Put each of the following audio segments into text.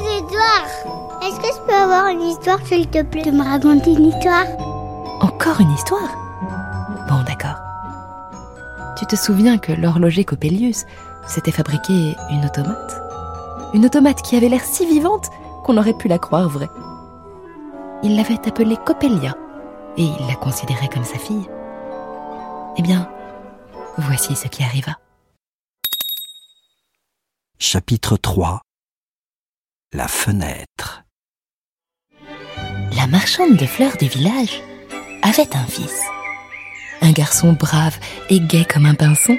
Des histoires. Est-ce que je peux avoir une histoire, s'il te plaît, de me raconter une histoire? Encore une histoire? Bon, d'accord. Tu te souviens que l'horloger Coppelius s'était fabriqué une automate? Une automate qui avait l'air si vivante qu'on aurait pu la croire vraie. Il l'avait appelée Coppelia et il la considérait comme sa fille. Eh bien, voici ce qui arriva. Chapitre 3 La fenêtre La marchande de fleurs du village avait un fils. Un garçon brave et gai comme un pinson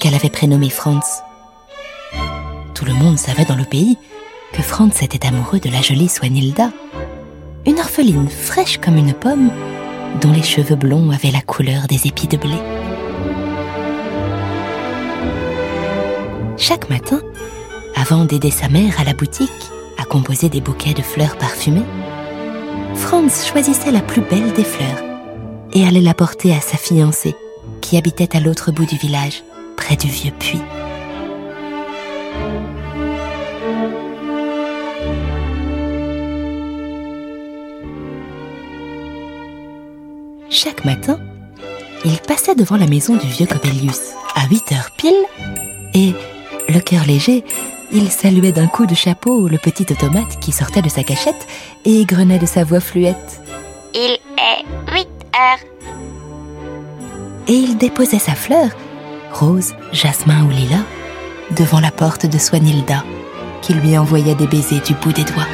qu'elle avait prénommé Franz. Tout le monde savait dans le pays que Franz était amoureux de la jolie Swanhilda, une orpheline fraîche comme une pomme dont les cheveux blonds avaient la couleur des épis de blé. Chaque matin, avant d'aider sa mère à la boutique composer des bouquets de fleurs parfumées, Franz choisissait la plus belle des fleurs et allait la porter à sa fiancée qui habitait à l'autre bout du village, près du vieux puits. Chaque matin, il passait devant la maison du vieux Cobelius à 8 heures pile et, le cœur léger, il saluait d'un coup de chapeau le petit automate qui sortait de sa cachette et égrenait de sa voix fluette. Il est 8 heures. Et il déposait sa fleur, rose, jasmin ou lilas, devant la porte de Swanhilda, qui lui envoyait des baisers du bout des doigts.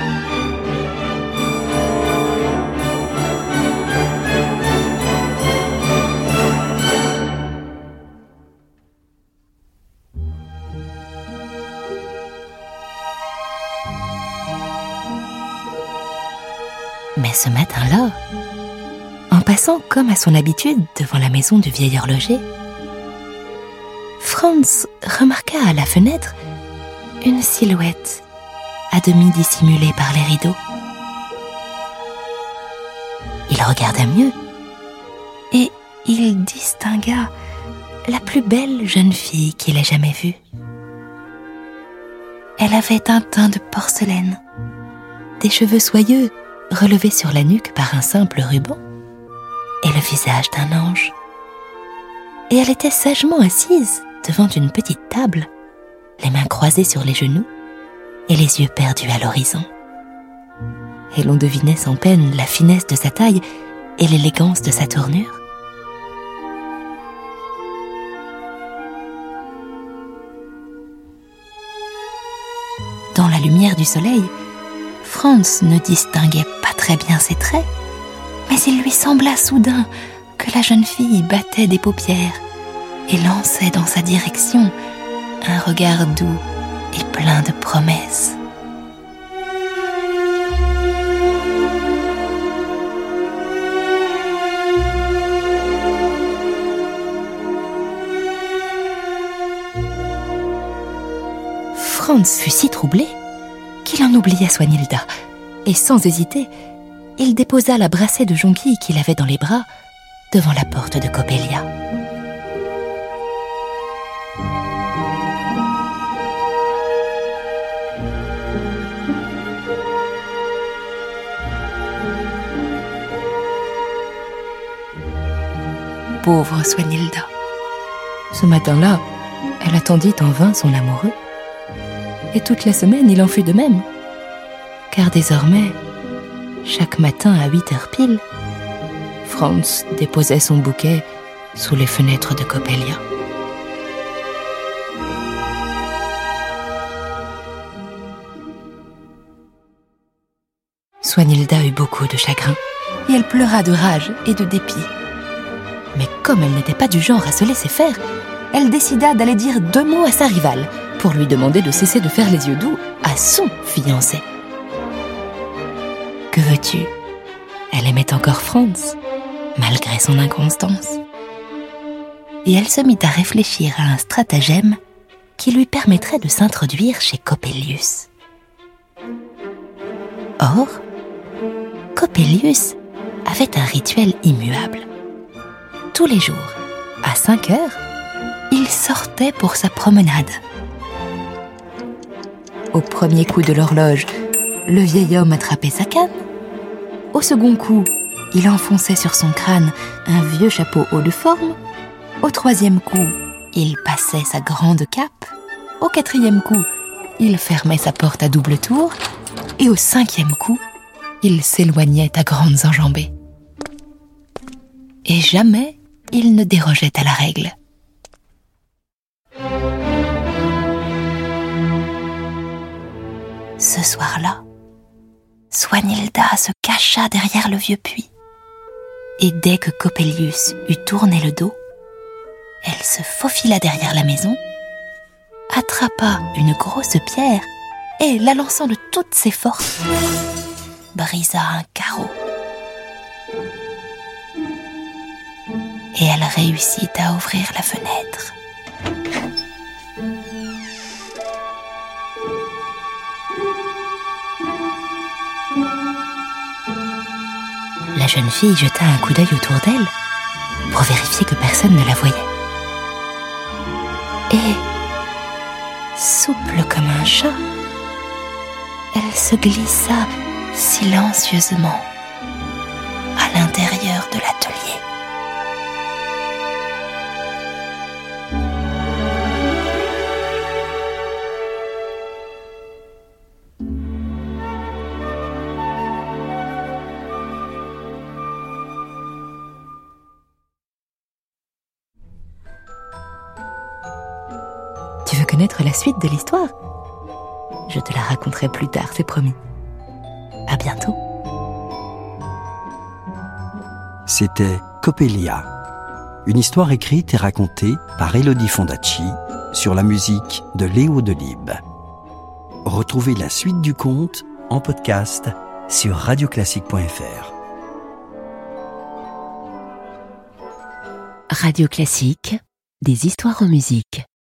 Ce matin-là, en passant comme à son habitude devant la maison du vieil horloger, Franz remarqua à la fenêtre une silhouette à demi dissimulée par les rideaux. Il regarda mieux et il distingua la plus belle jeune fille qu'il ait jamais vue. Elle avait un teint de porcelaine, des cheveux soyeux relevés sur la nuque par un simple ruban, et le visage d'un ange. Et elle était sagement assise devant une petite table, les mains croisées sur les genoux et les yeux perdus à l'horizon. Et l'on devinait sans peine la finesse de sa taille et l'élégance de sa tournure. Dans la lumière du soleil, Franz ne distinguait très bien ses traits, mais il lui sembla soudain que la jeune fille battait des paupières et lançait dans sa direction un regard doux et plein de promesses. Franz fut si troublé qu'il en oublia Swanhilda, et sans hésiter, il déposa la brassée de jonquilles qu'il avait dans les bras devant la porte de Coppelia. Pauvre Swanhilda. Ce matin-là, elle attendit en vain son amoureux. Et toute la semaine, il en fut de même. Car désormais, chaque matin à 8 heures pile, Franz déposait son bouquet sous les fenêtres de Coppelia. Swanhilda eut beaucoup de chagrin, et elle pleura de rage et de dépit. Mais comme elle n'était pas du genre à se laisser faire, elle décida d'aller dire deux mots à sa rivale pour lui demander de cesser de faire les yeux doux à son fiancé. Que veux-tu? Elle aimait encore Franz, malgré son inconstance. Et elle se mit à réfléchir à un stratagème qui lui permettrait de s'introduire chez Coppelius. Or, Coppelius avait un rituel immuable. Tous les jours, à 5 heures, il sortait pour sa promenade. Au premier coup de l'horloge, le vieil homme attrapait sa canne. Au second coup, il enfonçait sur son crâne un vieux chapeau haut de forme. Au troisième coup, il passait sa grande cape. Au quatrième coup, il fermait sa porte à double tour. Et au cinquième coup, il s'éloignait à grandes enjambées. Et jamais il ne dérogeait à la règle. Ce soir-là, Swanhilda se cacha derrière le vieux puits. Et dès que Coppelius eut tourné le dos, elle se faufila derrière la maison, attrapa une grosse pierre et, la lançant de toutes ses forces, brisa un carreau. Et elle réussit à ouvrir la fenêtre. Jeune fille jeta un coup d'œil autour d'elle pour vérifier que personne ne la voyait. Et, souple comme un chat, elle se glissa silencieusement à l'intérieur de l'atelier. Connaître la suite de l'histoire Je te la raconterai plus tard, c'est promis. À bientôt. C'était Coppelia, une histoire écrite et racontée par Elodie Fondacci sur la musique de Léo Delibes. Retrouvez la suite du conte en podcast sur radioclassique.fr. Radio Classique, des histoires en musique.